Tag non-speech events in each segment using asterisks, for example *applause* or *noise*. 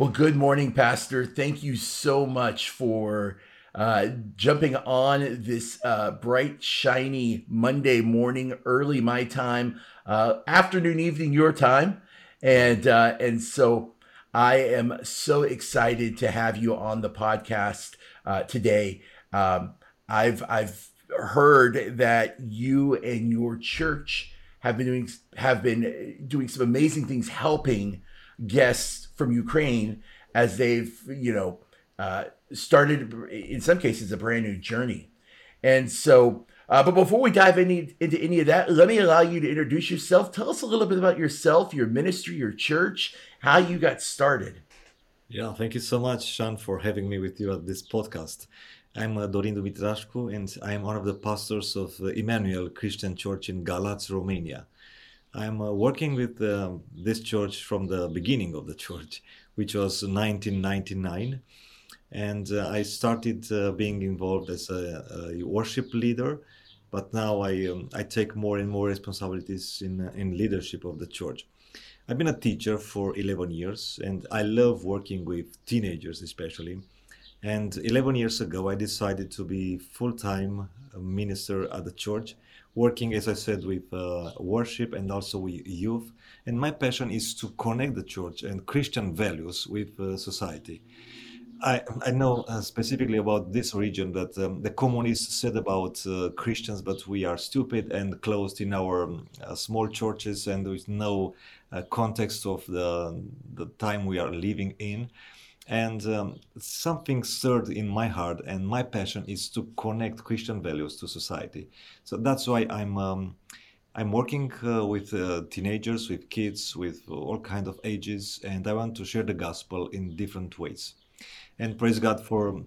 Well, good morning, Pastor. Thank you so much for uh, jumping on this uh, bright, shiny Monday morning, early my time, uh, afternoon, evening your time, and uh, and so I am so excited to have you on the podcast uh, today. Um, I've I've heard that you and your church have been doing have been doing some amazing things, helping guests from Ukraine as they've you know uh, started in some cases a brand new journey. And so, uh, but before we dive any, into any of that, let me allow you to introduce yourself. Tell us a little bit about yourself, your ministry, your church, how you got started. Yeah, thank you so much, Shaun, for having me with you at this podcast. I'm uh, Dorin Dumitrascu, and I'm one of the pastors of uh, Emmanuel Christian Church in Galați, Romania. I'm uh, working with uh, this church from the beginning of the church, which was 1999. And uh, I started uh, being involved as a, a, worship leader, but now I, um, I take more and more responsibilities in, uh, in leadership of the church. I've been a teacher for 11 years, and I love working with teenagers, especially. And 11 years ago, I decided to be full-time minister at the church working, as I said, with uh, worship and also with youth. And my passion is to connect the church and Christian values with uh, society. I, I know uh, specifically about this region that um, the communists said about uh, Christians, but we are stupid and closed in our um, uh, small churches and with no uh, context of the, the time we are living in and um, something stirred in my heart and my passion is to connect christian values to society. So that's why i'm um, i'm working uh, with uh, teenagers with kids with all kind of ages and i want to share the gospel in different ways. And praise god for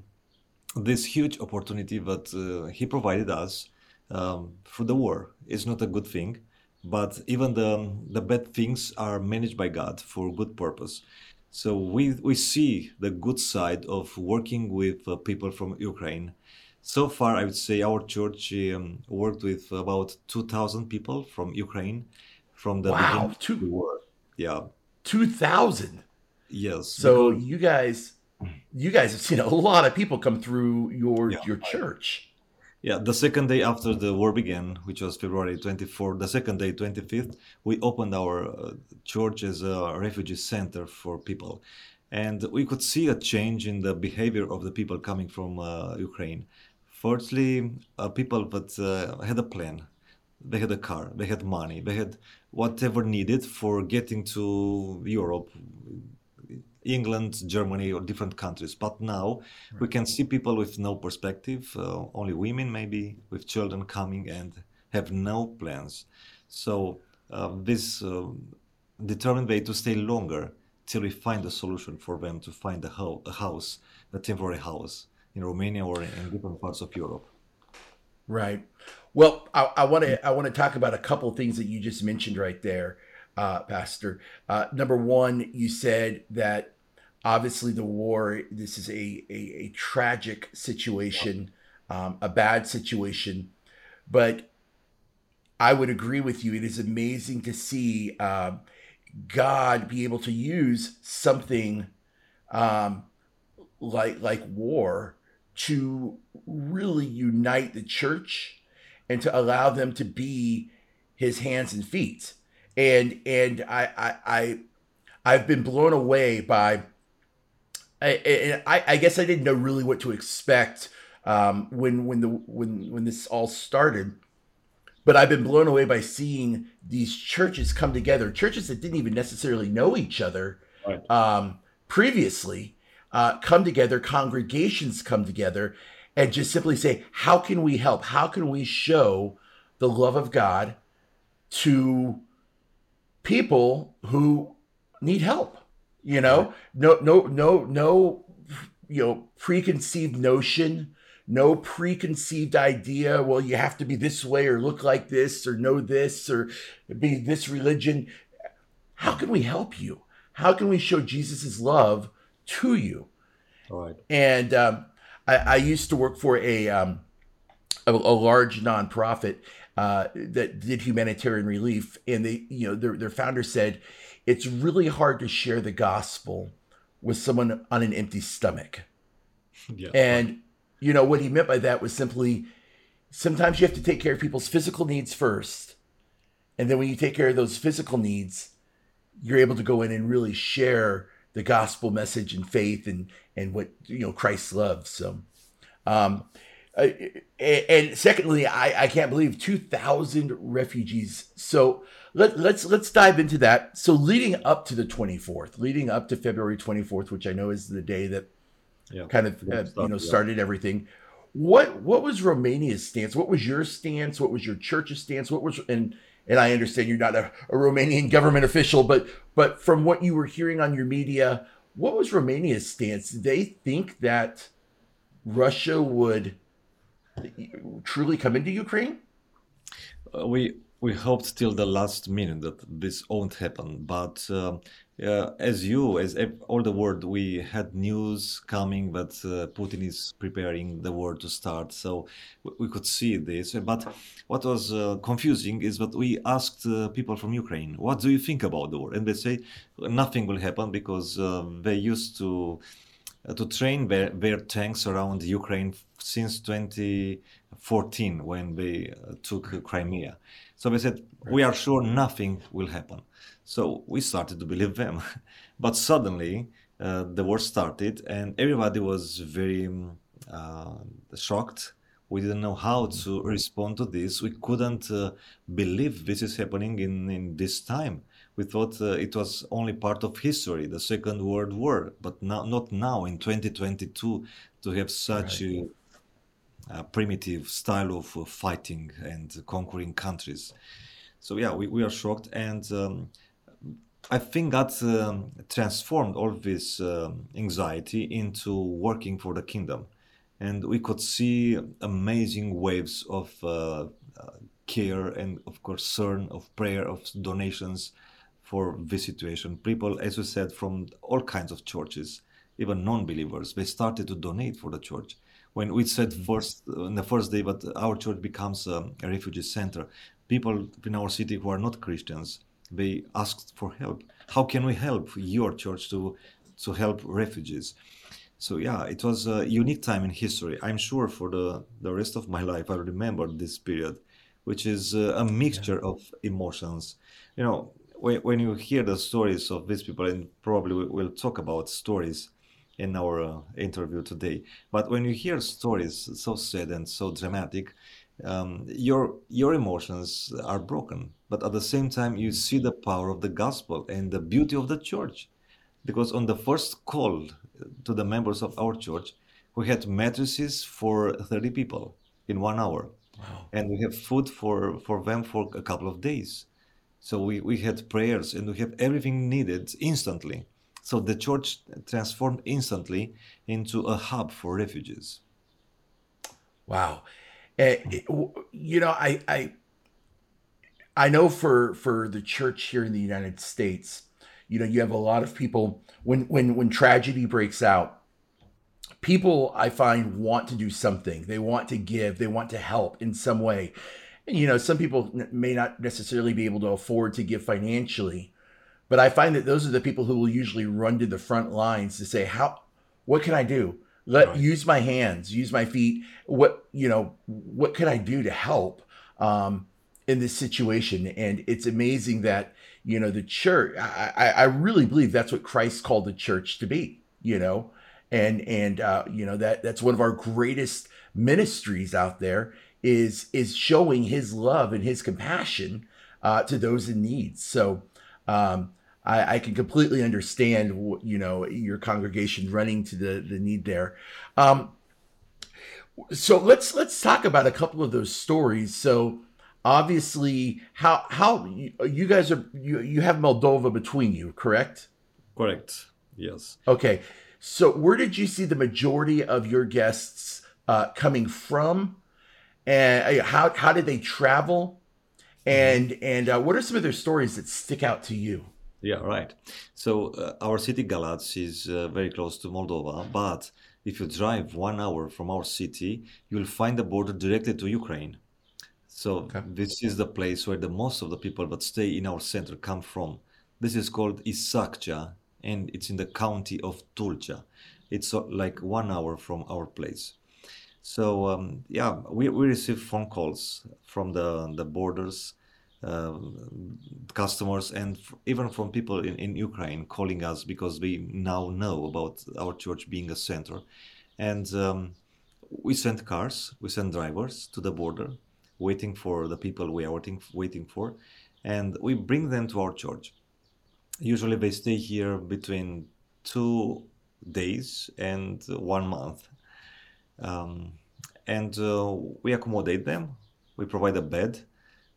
this huge opportunity that uh, he provided us um, for the war. It's not a good thing but even the the bad things are managed by god for good purpose so we we see the good side of working with uh, people from Ukraine. So far, I would say our church um, worked with about two thousand people from Ukraine from the wow, two, the war. Yeah, two thousand. Yes. So because, you guys, you guys have seen a lot of people come through your yeah, your church. Yeah, the second day after the war began, which was February 24, the second day, 25th, we opened our uh, church as a refugee center for people. And we could see a change in the behavior of the people coming from uh, Ukraine. Firstly, uh, people that uh, had a plan. They had a car, they had money, they had whatever needed for getting to Europe, England, Germany, or different countries. But now right. we can see people with no perspective, uh, only women maybe with children coming and have no plans. So uh, this uh, determined way to stay longer till we find a solution for them to find a, ho- a house, a temporary house in Romania or in different parts of Europe. Right. Well, I want to I want to talk about a couple things that you just mentioned right there, uh, Pastor. Uh, number one, you said that obviously the war this is a a, a tragic situation um, a bad situation. But i would agree with you. It is amazing to see um, god be able to use something um, like like war to really unite the church and to allow them to be his hands and feet. And and i i, I i've been blown away by I, I, I guess I didn't know really what to expect um, when when the when when this all started. But I've been blown away by seeing these churches come together, churches that didn't even necessarily know each other right. um, previously, uh, come together, congregations come together, and just simply say, "How can we help? How can we show the love of God to people who need help?" You know, no, no, no, no, you know, preconceived notion, no preconceived idea. Well, you have to be this way or look like this or know this or be this religion. How can we help you? How can we show Jesus's love to you? All right. And um, I, I, used to work for a um, a, a large nonprofit uh, that did humanitarian relief, and they, you know, their their founder said it's really hard to share the gospel with someone on an empty stomach. Yeah. And, you know, what he meant by that was simply sometimes you have to take care of people's physical needs first. And then when you take care of those physical needs, you're able to go in and really share the gospel message and faith and, and what, you know, Christ loves. So, um, uh, and secondly, I, I can't believe 2,000 refugees. So let, let's let's dive into that. So leading up to the 24th, leading up to February 24th, which I know is the day that yeah. kind of uh, you know started everything. What what was Romania's stance? What was your stance? What was your church's stance? What was and and I understand you're not a, a Romanian government official, but but from what you were hearing on your media, what was Romania's stance? Did they think that Russia would truly come into Ukraine? Uh, we we hoped till the last minute that this won't happen, but uh, uh, as you, as all the world, we had news coming that uh, Putin is preparing the war to start, so we could see this. But what was uh, confusing is that we asked uh, people from Ukraine, "What do you think about the war?" And they say nothing will happen because uh, they used to to train their, their tanks around Ukraine since 2014 when they took Crimea. So they said, we are sure nothing will happen. So we started to believe them. *laughs* but suddenly uh, the war started and everybody was very uh, shocked. We didn't know how to respond to this. We couldn't uh, believe this is happening in, in this time. We thought uh, it was only part of history, the Second World War, but now, not now in 2022 to have such right. a uh, primitive style of uh, fighting and conquering countries. So yeah, we, we are shocked, and um, I think that um, transformed all this um, anxiety into working for the kingdom, and we could see amazing waves of uh, uh care and of course concern, of prayer, of donations for this situation. People, as we said, from all kinds of churches, even non-believers, they started to donate for the church when we said mm-hmm. first on the first day but our church becomes a, a refugee center people in our city who are not christians they asked for help how can we help your church to to help refugees so yeah it was a unique time in history i'm sure for the the rest of my *laughs* life i remember this period which is a mixture yeah. of emotions you know when, when you hear the stories of these people and probably we'll talk about stories in our uh, interview today. But when you hear stories so sad and so dramatic, um, your your emotions are broken. But at the same time, you see the power of the gospel and the beauty of the church, because on the first call to the members of our church, we had mattresses for 30 people in one hour, wow. and we have food for for them for a couple of days. So we, we had prayers and we have everything needed instantly. So the church transformed instantly into a hub for refugees. Wow. Uh, you know, I, I, I know for, for the church here in the United States, you know, you have a lot of people when, when, when tragedy breaks out, people I find want to do something. They want to give, they want to help in some way. You know, some people may not necessarily be able to afford to give financially, but I find that those are the people who will usually run to the front lines to say, "How? What can I do? Let right. use my hands, use my feet. What you know? What can I do to help um, in this situation?" And it's amazing that you know the church. I, I really believe that's what Christ called the church to be. You know, and and uh, you know that that's one of our greatest ministries out there is is showing His love and His compassion uh, to those in need. So. Um, I, I can completely understand, you know, your congregation running to the, the need there. Um, so let's let's talk about a couple of those stories. So obviously, how how you guys are you you have Moldova between you, correct? Correct. Yes. Okay. So where did you see the majority of your guests uh, coming from, and uh, how how did they travel, and mm-hmm. and uh, what are some of their stories that stick out to you? Yeah, right. So uh, our city Galați is uh, very close to Moldova, but if you drive one hour from our city, you'll find the border directly to Ukraine. So okay. this is the place where the most of the people that stay in our center come from. This is called Isaccea and it's in the county of Tulcea. It's uh, like one hour from our place. So um, yeah, we, we receive phone calls from the the borders, uh, customers, and f- even from people in, in Ukraine calling us because we now know about our church being a center, and um, we send cars, we send drivers to the border, waiting for the people we are waiting waiting for, and we bring them to our church. Usually they stay here between two days and one month um, and uh, we accommodate them. We provide a bed.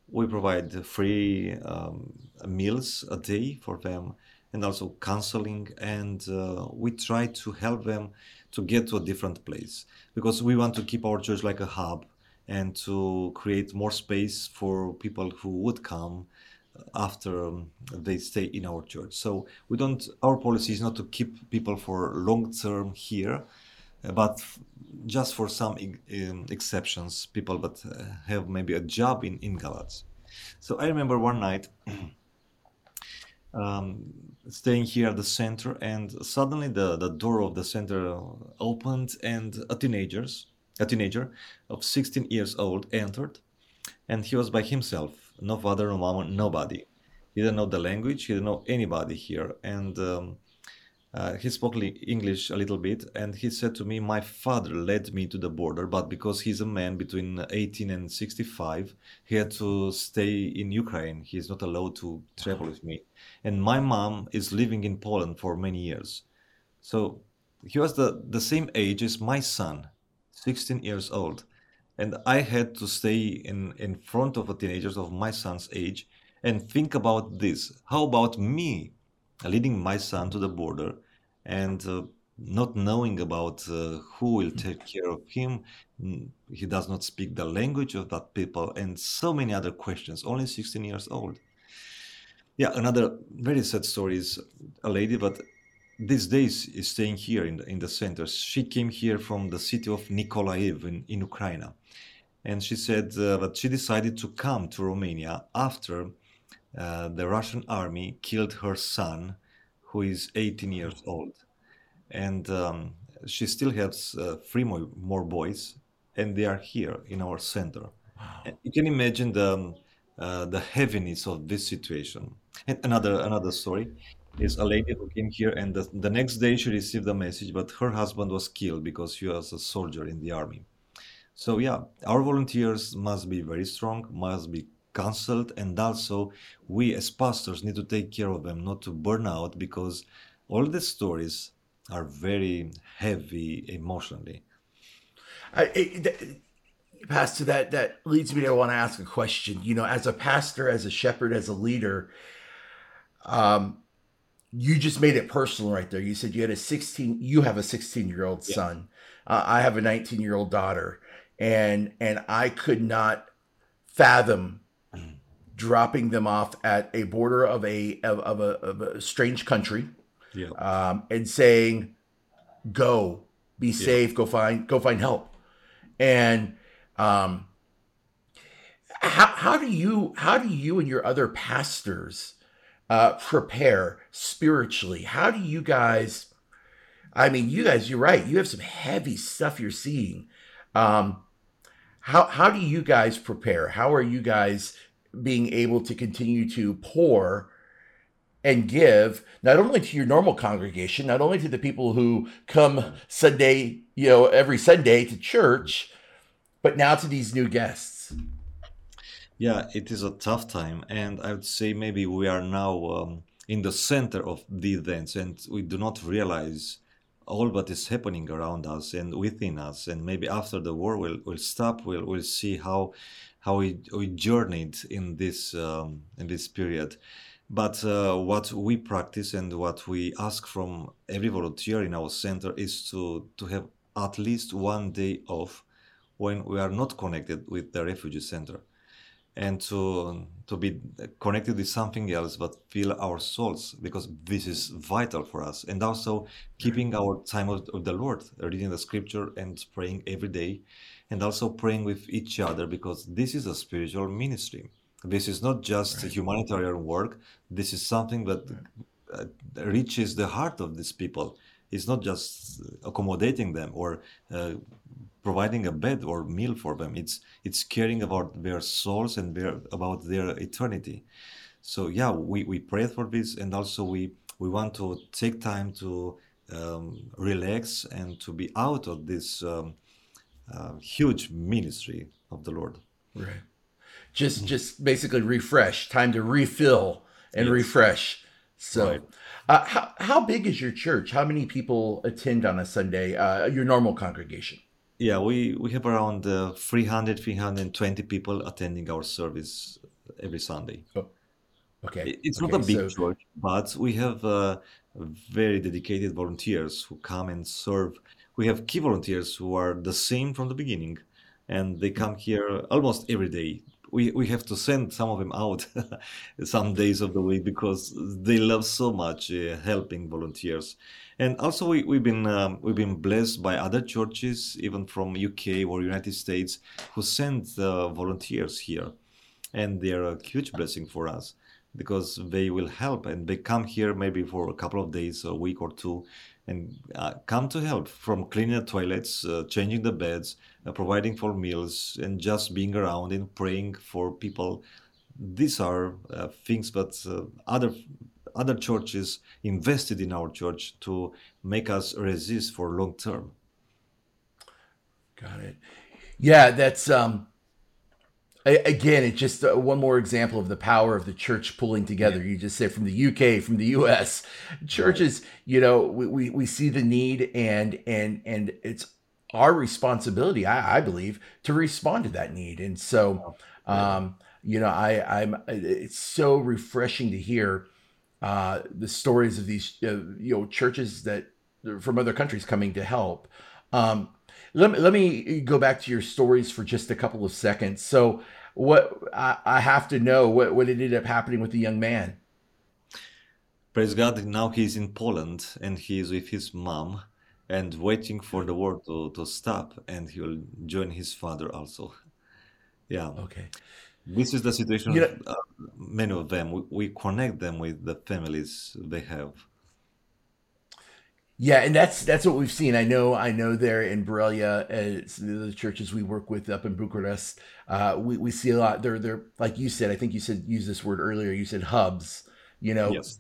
We provide free um, meals a day for them, and also counseling. And uh, we try to help them to get to a different place because we want to keep our church like a hub and to create more space for people who would come after um, they stay in our church. So we don't. Our policy is not to keep people for long term here, but just for some um, exceptions, people that uh, have maybe a job in in Galatz. So I remember one night. *clears throat* Um, staying here at the center, and suddenly the, the door of the center opened, and a teenagers, a teenager of 16 years old entered, and he was by himself, no father, no mom, nobody. He didn't know the language, he didn't know anybody here, and um, uh, he spoke English a little bit, and he said to me, My father led me to the border, but because he's a man between 18 and 65, he had to stay in Ukraine. He's not allowed to travel with me. And my mom is living in Poland for many years. So he was the, the same age as my son, 16 years old. And I had to stay in, in front of the teenagers of my son's age and think about this. How about me leading my son to the border? And uh, not knowing about uh, who will take care of him he does not speak the language of that people and so many other questions only 16 years old. Yeah another very sad story is a lady but these days is staying here in the, in the center. She came here from the city of nikolaev in, in ukraine. And she said uh, that she decided to come to romania after uh, the russian army killed her son who is 18 years old, and um, she still has uh, three more, more boys, and they are here in our center. Wow. You can imagine the um, uh, the heaviness of this situation. And another another story is a lady who came here, and the, the next day she received a message, but her husband was killed because he was a soldier in the army. So yeah, our volunteers must be very strong, must be counseled and also we as pastors need to take care of them not to burn out because all the stories are very heavy emotionally. I, it, pastor that that leads me to want to ask a question. You know as a pastor as a shepherd as a leader um you just made it personal right there. You said you had a 16 you have a 16 year old son. Uh, i have a 19 year old daughter. And and i could not fathom dropping them off at a border of a of, of, a, of a strange country, yeah. um, and saying, "Go, be safe, yeah. go find go find help," and um, how how do you how do you and your other pastors uh, prepare spiritually? How do you guys? I mean, you guys, you're right. You have some heavy stuff you're seeing. Um, how how do you guys prepare? How are you guys being able to continue to pour and give not only to your normal congregation, not only to the people who come Sunday, you know, every Sunday to church, but now to these new guests. Yeah, it is a tough time, and I would say maybe we are now um, in the center of the events, and we do not realize all what is happening around us and within us. And maybe after the war, we'll, we'll stop. We'll, we'll see how how we, we journeyed in this um, in this period. But uh, what we practice and what we ask from every volunteer in our center is to to have at least one day off when we are not connected with the refugee center and to to be connected with something else but fill our souls because this is vital for us and also keeping our time of, of the lord reading the scripture and praying every day and also praying with each other because this is a spiritual ministry. This is not just right. humanitarian work. This is something that uh, reaches the heart of these people. It's not just accommodating them or uh, providing a bed or meal for them. It's it's caring about their souls and their about their eternity. So yeah, we, we pray for this, and also we we want to take time to um, relax and to be out of this um, uh, huge ministry of the Lord. Right. Just just basically refresh. Time to refill and yes. refresh. So. Right. Uh, how, how big is your church? How many people attend on a Sunday? Uh, your normal congregation? Yeah, we, we have around uh, 300, 320 people attending our service every Sunday. Oh. Okay. It's okay, not a big so... church, but we have uh, very dedicated volunteers who come and serve. We have key volunteers who are the same from the beginning, and they come here almost every day. We, we have to send some of them out *laughs* some days of the week because they love so much uh, helping volunteers. And also we, we've been um, we've been blessed by other churches, even from UK or United States, who send uh, volunteers here, and they're a huge blessing for us because they will help and they come here maybe for a couple of days a week or two and uh, come to help from cleaning the toilets uh, changing the beds uh, providing for meals and just being around and praying for people. These are uh, things that uh, other other churches invested in our church to make us resist for long term got it yeah that's um again, it's just uh, one more example of the power of the church pulling together. You just said from the UK, from the US, churches. You know, we, we we see the need, and and and it's our responsibility, I, I believe, to respond to that need. And so, um, you know, I I'm it's so refreshing to hear uh, the stories of these uh, you know churches that from other countries coming to help. Um, let me, let me go back to your stories for just a couple of seconds. So, what I, I have to know what, what ended up happening with the young man. Praise God! Now he's in Poland and he's with his mom and waiting for the war to, to stop, and he will join his father also. Yeah. Okay. This is the situation. You know, uh, many of them we, we connect them with the families they have. Yeah, and that's that's what we've seen. I know, I know there in Borrelia, uh, the churches we work with up in Bucharest, uh, we we see a lot. They're they're like you said. I think you said use this word earlier. You said hubs. You know, yes.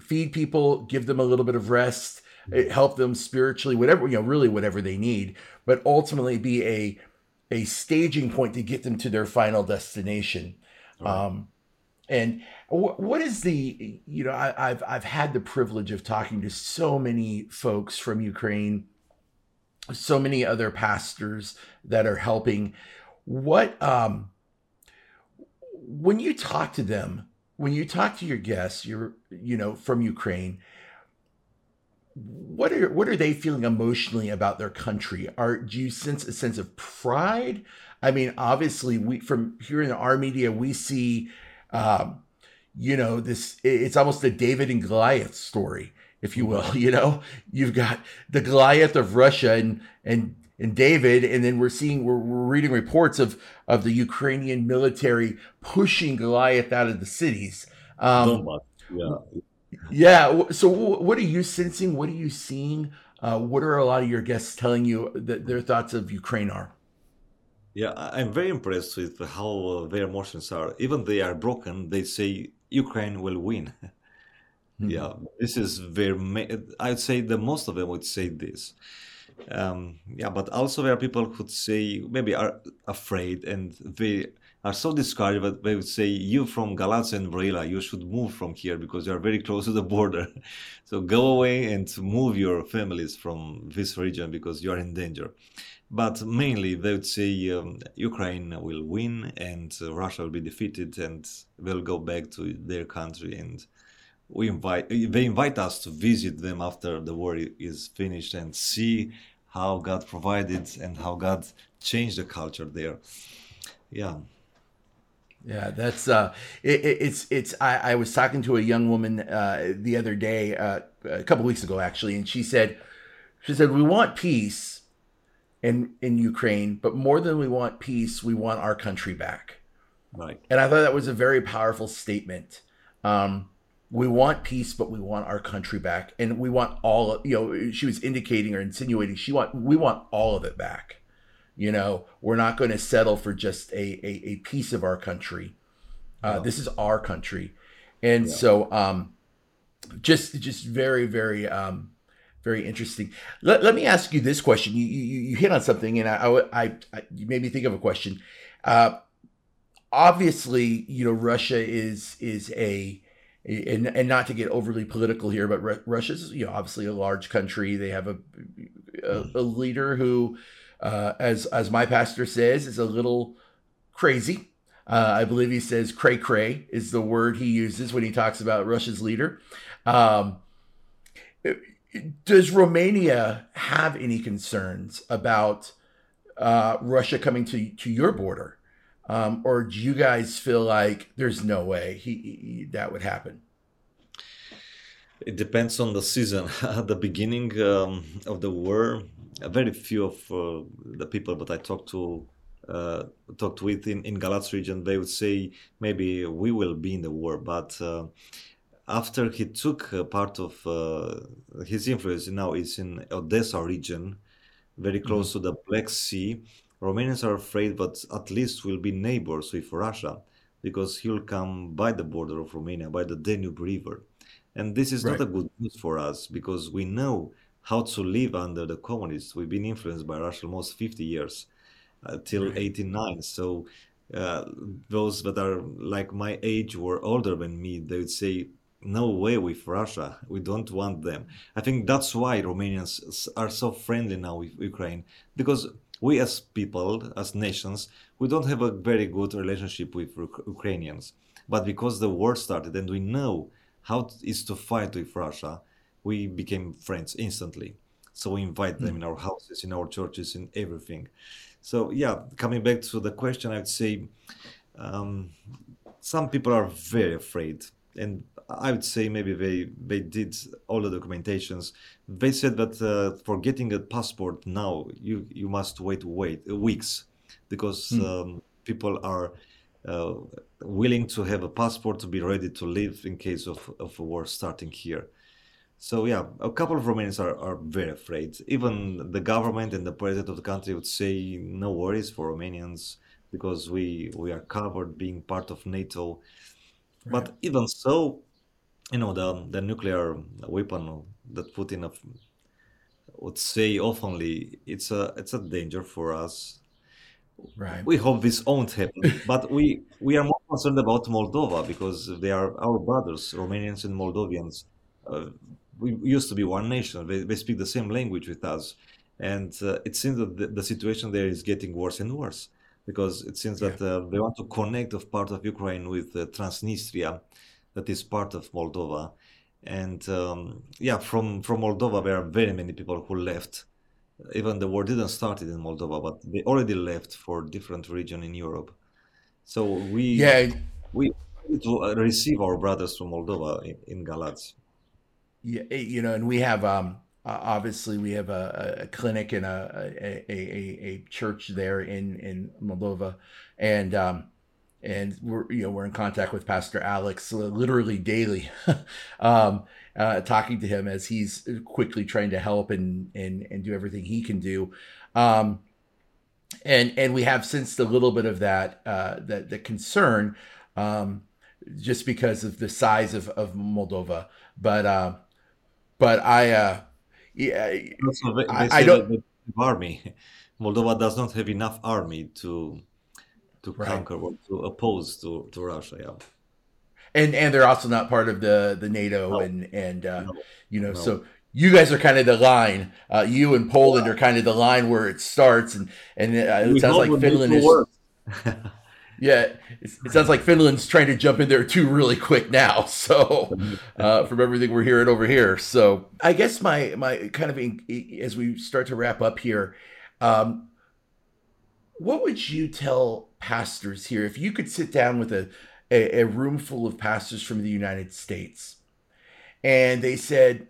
feed people, give them a little bit of rest, eh, help them spiritually, whatever you know, really whatever they need, but ultimately be a a staging point to get them to their final destination. Right. Um, and what is the you know I, have I've had the privilege of talking to so many folks from Ukraine, so many other pastors that are helping. What um, when you talk to them, when you talk to your guests, you're you know from Ukraine. What are what are they feeling emotionally about their country? Are do you sense a sense of pride? I mean, obviously, we from here in our media, we see um, you know, this it's almost a David and Goliath story, if you will. *laughs* You know, you've got the Goliath of Russia and and and David, and then we're seeing we're, we're reading reports of of the Ukrainian military pushing Goliath out of the cities. Um, yeah. Yeah. So, what are you sensing? What are you seeing? Uh, what are a lot of your guests telling you that their thoughts of Ukraine are? Yeah, I'm very impressed with how their emotions are. Even they are broken, they say Ukraine will win. mm-hmm. *laughs* Yeah, this is very. I'd say the most of them would say this. Um, yeah, but also there are people who say maybe are afraid and they are so discouraged that they would say, "You from Galatz and Brăila, you should move from here because you are very close to the border. *laughs* so go away and move your families from this region because you are in danger." But mainly, they would say um, Ukraine will win and Russia will be defeated and they'll go back to their country. And we invite they invite us to visit them after the war is finished and see how God provided and how God changed the culture there. Yeah. Yeah, that's uh, it, it's it's. I, I was talking to a young woman uh, the other day, uh, a couple weeks ago actually, and she said, she said we want peace, in in Ukraine, but more than we want peace, we want our country back. Right. And I thought that was a very powerful statement. Um, we want peace, but we want our country back, and we want all. You know, she was indicating or insinuating she want we want all of it back. You know, we're not going to settle for just a, a, a piece of our country. Uh, This is our country, and yeah. so um, just just very very um, very interesting. Let, let me ask you this question. You, you, you hit on something, and I, I, I, you made me think of a question. Uh, obviously, you know, Russia is is a and, and not to get overly political here, but Russia's you know obviously a large country. They have a a, a leader who, uh, as as my pastor says, is a little crazy. Uh, I believe he says "cray cray" is the word he uses when he talks about Russia's leader. Um, does Romania have any concerns about uh, Russia coming to to your border, um, or do you guys feel like there's no way he, he, that would happen? It depends on the season. *laughs* At the beginning um, of the war, very few of uh, the people that I talked to uh, talked with in, in Galatz region, they would say maybe we will be in the war, but uh, after he took part of uh, his influence now is in Odessa region, very close mm-hmm. to the Black Sea. Romanians are afraid, but at least we'll be neighbors with Russia because he'll come by the border of Romania, by the Danube River. And this is right. not a good news for us because we know how to live under the communists. We've been influenced by Russia almost 50 years uh, till 89. So uh, those that are like my age were older than me, they would say no way with Russia. We don't want them. I think that's why Romanians are so friendly now with Ukraine because we as people, as nations, we don't have a very good relationship with Ukrainians. But because the war started and we know how it is to fight with Russia, we became friends instantly. So we invite them hmm. in our houses, in our churches, in everything. So yeah, coming back to the question, I would say um, some people are very afraid and I would say maybe they they did all the documentations. They said that uh, for getting a passport now, you you must wait wait weeks because hmm. um, people are uh, willing to have a passport to be ready to live in case of, of a war starting here. So yeah, a couple of Romanians are, are very afraid. Even the government and the president of the country would say no worries for Romanians because we we are covered being part of NATO. Right. But even so, you know the the nuclear weapon that Putin would say oftenly it's a it's a danger for us. Right. We hope this won't happen, but we we are more concerned about Moldova because they are our brothers, Romanians and Moldovians. Uh, we used to be one nation. They, they speak the same language with us, and uh, it seems that the, the, situation there is getting worse and worse because it seems that uh, they want to connect of part of Ukraine with uh, Transnistria, that is part of Moldova. And um, yeah, from, from Moldova, there are very many people who left. Even the war didn't start in Moldova, but they already left for different region in Europe. So we yeah we to uh, receive our brothers from Moldova in, in Galatz. Yeah, eh, you know, and we have um, obviously we have a, a clinic and a, a, a, a church there in in Moldova, and um, and we're you know we're in contact with Pastor Alex literally daily, *laughs* um, uh, talking to him as he's quickly trying to help and and and do everything he can do. Um, and and we have sensed a little bit of that uh, that the concern um, just because of the size of, of Moldova, but uh, but I uh, yeah they, I, I don't army. *laughs* Moldova does not have enough army to to right. conquer or to oppose to, to Russia. Yeah. And and they're also not part of the the NATO no. and and uh, no. you know no. so you guys are kind of the line. Uh, you and Poland yeah. are kind of the line where it starts, and and uh, it sounds like Finland is. *laughs* yeah, it sounds like Finland's trying to jump in there too really quick now. *laughs* So, uh, from everything we're hearing over here, so I guess my my kind of as we start to wrap up here, um, what would you tell pastors here if you could sit down with a, a, a room full of pastors from the United States and they said,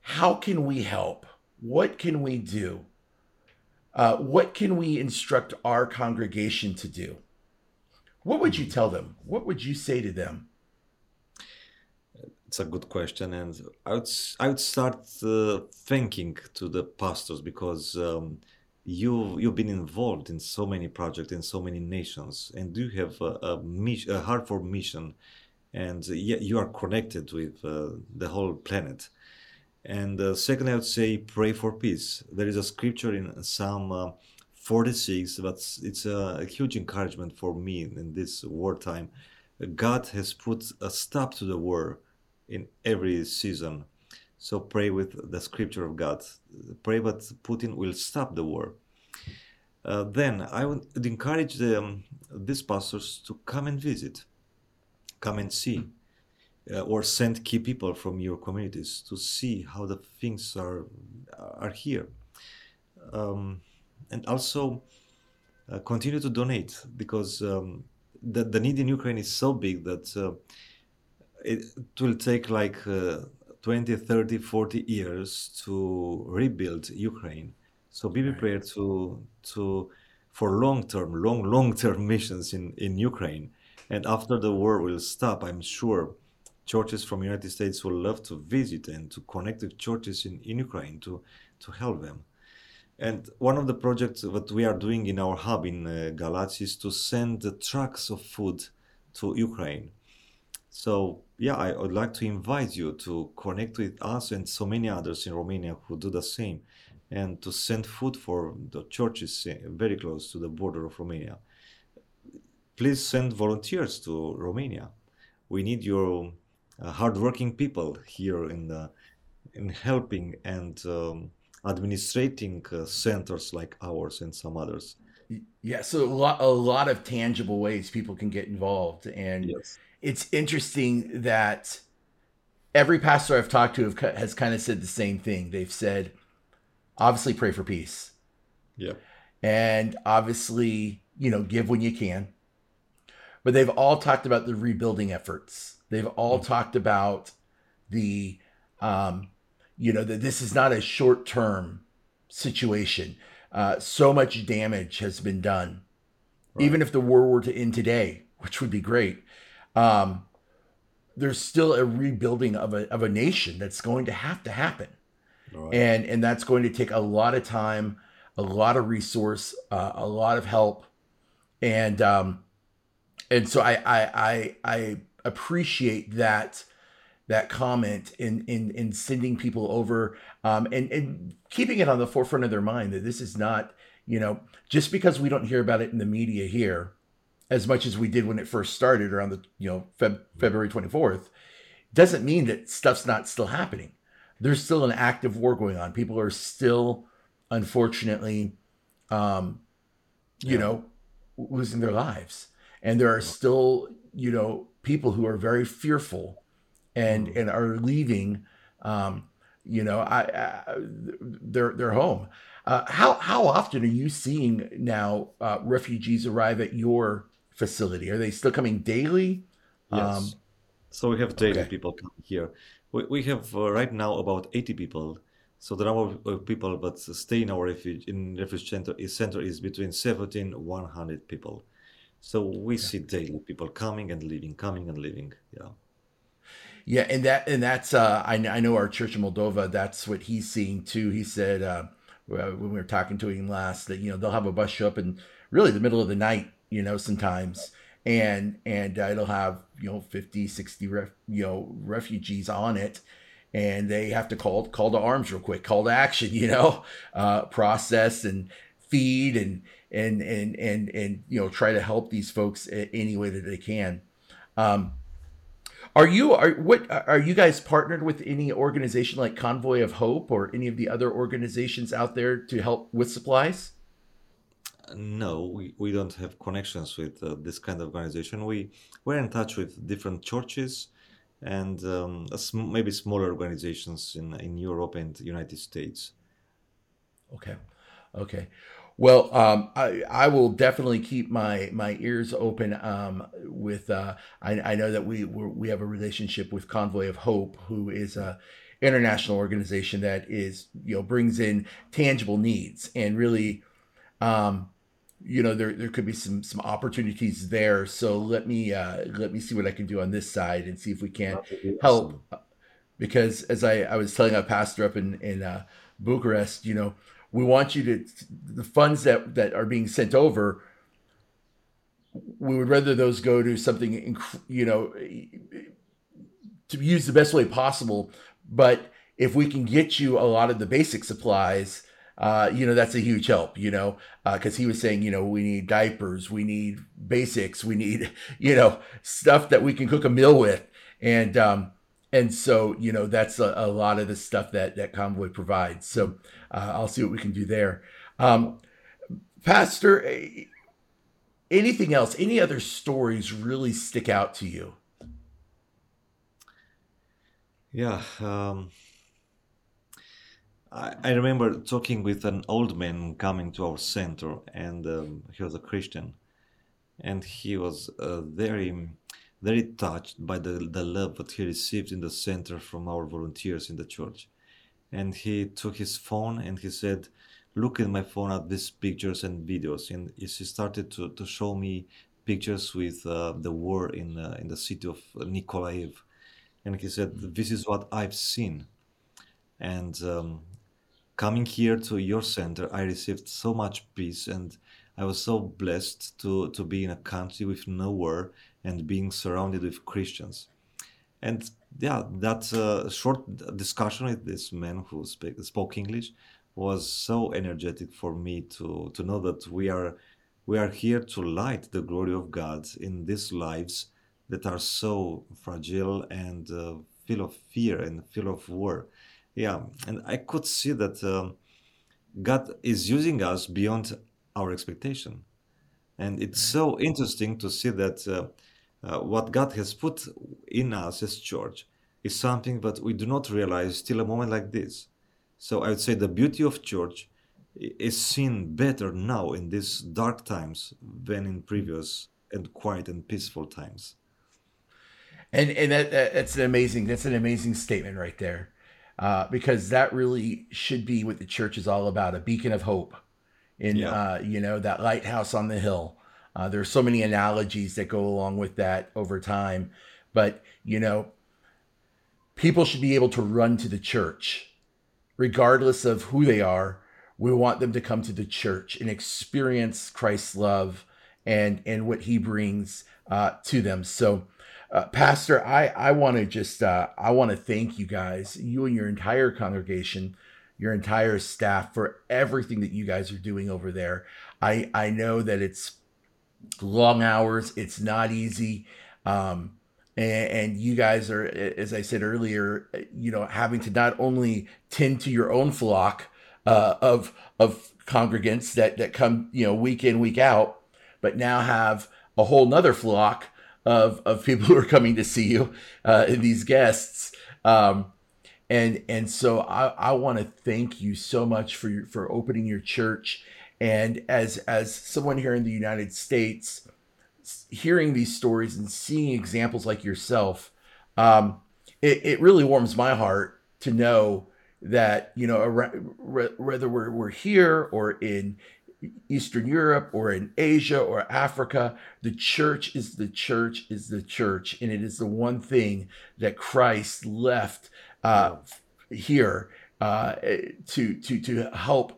How can we help? What can we do? Uh, what can we instruct our congregation to do? What would you tell them? What would you say to them? It's a good question, and I would I would start uh, thanking to the pastors because um, you you've been involved in so many projects in so many nations, and you have a, a, mission, a heart for mission, and you are connected with uh, the whole planet. And uh, second, I would say pray for peace. There is a scripture in uh, 46, but it's a, a, huge encouragement for me in this wartime. God has put a stop to the war in every season. So pray with the scripture of God. Pray that Putin will stop the war. Uh, then I would encourage them, these pastors to come and visit, come and see, uh, or send key people from your communities to see how the things are are here, um, and also uh, continue to donate because um, the the need in Ukraine is so big that uh, it, it will take like uh, 20, 30, 40 years to rebuild Ukraine. So be prepared to to for long term, long *laughs* long term missions in in Ukraine. And after the war will stop, I'm sure churches from United States will love to visit and to connect with churches in, in Ukraine to to help them. And one of the projects that we are doing in our hub in uh, Galați is to send the trucks of food to Ukraine. So yeah, I would like to invite you to connect with us and so many others in Romania who do the same, and to send food for the churches very close to the border of Romania. Please send volunteers to Romania. We need your uh, hardworking people here in the in helping and um, administrating uh, centers like ours and some others. Yeah, so a lot a lot of tangible ways people can get involved, and yes. it's interesting that every pastor I've talked to have, has kind of said the same thing. They've said, obviously, pray for peace. Yeah, and obviously, you know, give when you can. But they've all talked about the rebuilding efforts. They've all mm-hmm. talked about the, um, you know, that this is not a short term situation uh, so much damage has been done. Right. Even if the war were to end today, which would be great, um, there's still a rebuilding of a, of a nation that's going to have to happen. Right. And, and that's going to take a lot of time, a lot of resource, uh, a lot of help. And, um, and so I, I, I, I appreciate that that comment in in in sending people over um, and and keeping it on the forefront of their mind that this is not you know just because we don't hear about it in the media here as much as we did when it first started around the you know Feb- February 24th doesn't mean that stuff's not still happening. There's still an active war going on. People are still unfortunately um you yeah. know losing their lives. And there are still you know people who are very fearful and mm. and are leaving. Um, you know, I, I they're they're home. Uh, how how often are you seeing now uh, refugees arrive at your facility? Are they still coming daily? Yes. Um, so we have daily okay. people coming here. We, we have uh, right now about 80 people. So the number of people that stay in our refuge in refuge center is center is between 17 100 people. So we okay. see daily people coming and leaving, coming and leaving. Yeah. Yeah, and that and that's uh, I, I know our church in Moldova. That's what he's seeing too. He said uh, when we were talking to him last that you know they'll have a bus show up in really the middle of the night. You know, sometimes and and uh, it'll have you know 50 60 ref, you know refugees on it and they have to call call to arms real quick call to action *laughs* you know uh, process and feed and and and and and you know try to help these folks any way that they can um, are you are what are you guys partnered with any organization like Convoy of Hope or any of the other organizations out there to help with supplies? No, we, we don't have connections with uh, this kind of organization. We we're in touch with different churches and um, sm- maybe smaller organizations in in Europe and United States. Okay, okay. Well, um, I, I will definitely keep my my ears open. Um, with uh, I, I know that we we have a relationship with Convoy of Hope, who is a international organization that is you know brings in tangible needs and really, um, you know there there could be some some opportunities there. So let me uh, let me see what I can do on this side and see if we can help. Because as I I was telling a pastor up in in uh, Bucharest, you know, we want you to the funds that that are being sent over. We would rather those go to something, you know, to use the best way possible. But if we can get you a lot of the basic supplies, uh, you know, that's a huge help, you know, because uh, he was saying, you know, we need diapers, we need basics, we need, *laughs* you know, stuff that we can cook a meal with. And, um, and so, you know, that's a, a lot of the stuff that, that Convoy provides. So uh, I'll see what we can do there. Um, Pastor, anything else, any other stories really stick out to you? Yeah. Um I, I remember talking with an old man coming to our center, and um, he was a Christian, and he was uh, very, very touched by the, the love that he received in the center from our volunteers in the church. And he took his phone and he said, Look at my phone at these pictures and videos. And he started to, to show me pictures with uh, the war in, uh, in the city of Nikolaev. And he said, This is what I've seen. And um, coming here to your center, I received so much peace and I was so blessed to, to be in a country with no war and being surrounded with Christians. And yeah, that uh, short discussion with this man who speak, spoke English. Was so energetic for me to, to know that we are we are here to light the glory of God in these lives that are so fragile and uh, full of fear and full of war. Yeah and i could see that um, god is using us beyond our expectation. And it's so interesting to see that uh, uh, what god has put in us as church is something that we do not realize till a moment like this. So i would say the beauty of church is seen better now in these dark times than in previous and quiet and peaceful times. And and that, that's an amazing that's an amazing statement right there. Uh, because that really should be what the church is all about a beacon of hope in yeah. uh, you know that lighthouse on the hill uh, there's so many analogies that go along with that over time but you know people should be able to run to the church regardless of who they are we want them to come to the church and experience christ's love and and what he brings uh, to them so uh, Pastor, I I want to just uh, I want to thank you guys, you and your entire congregation, your entire staff for everything that you guys are doing over there. I I know that it's long hours, it's not easy. Um, and, and you guys are, as I said earlier, you know, having to not only tend to your own flock uh, of of congregants that that come, you know, week in week out, but now have a whole nother flock of of people *laughs* who are coming to see you, uh, these guests. Um, and and so I, I want to thank you so much for your, for opening your church. And as as someone here in the United States, hearing these stories and seeing examples like yourself, um, it, it really warms my heart to know that you know whether we're, we're here or in Eastern Europe or in Asia or Africa, the church is the church is the church, and it is the one thing that Christ left uh, here uh, to to to help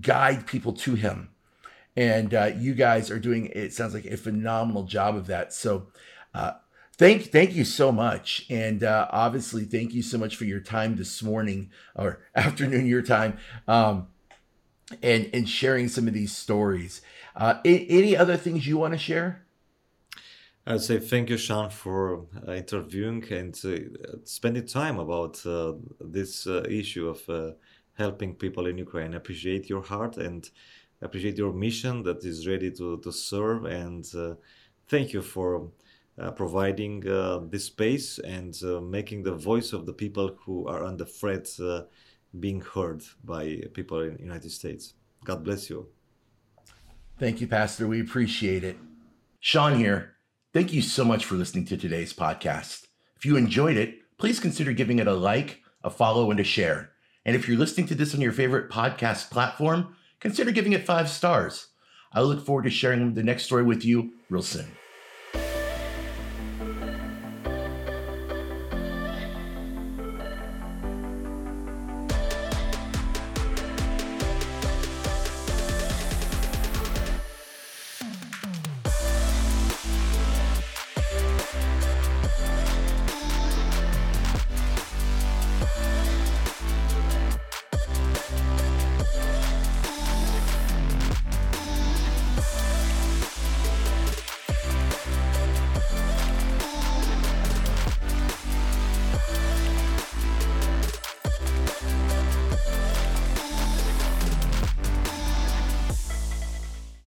guide people to Him. And uh, you guys are doing it sounds like a phenomenal job of that. So. Uh, thank thank you so much and uh, obviously thank you so much for your time this morning or *laughs* afternoon your time um, and and sharing some of these stories. Uh, any other things you want to share? I'd say thank you, Shaun, for uh, interviewing and uh, spending time about this issue of helping people in Ukraine. Appreciate your heart and appreciate your mission that is ready to, to serve. And uh, thank you for uh, providing uh, this space and making the voice of the people who are under threat being heard by people in United States. God bless you. Thank you, Pastor. We appreciate it. Shaun here. Thank you so much for listening to today's podcast. If you enjoyed it, please consider giving it a like, a follow, and a share. And if you're listening to this on your favorite podcast platform, consider giving it five stars. I look forward to sharing the next story with you real soon.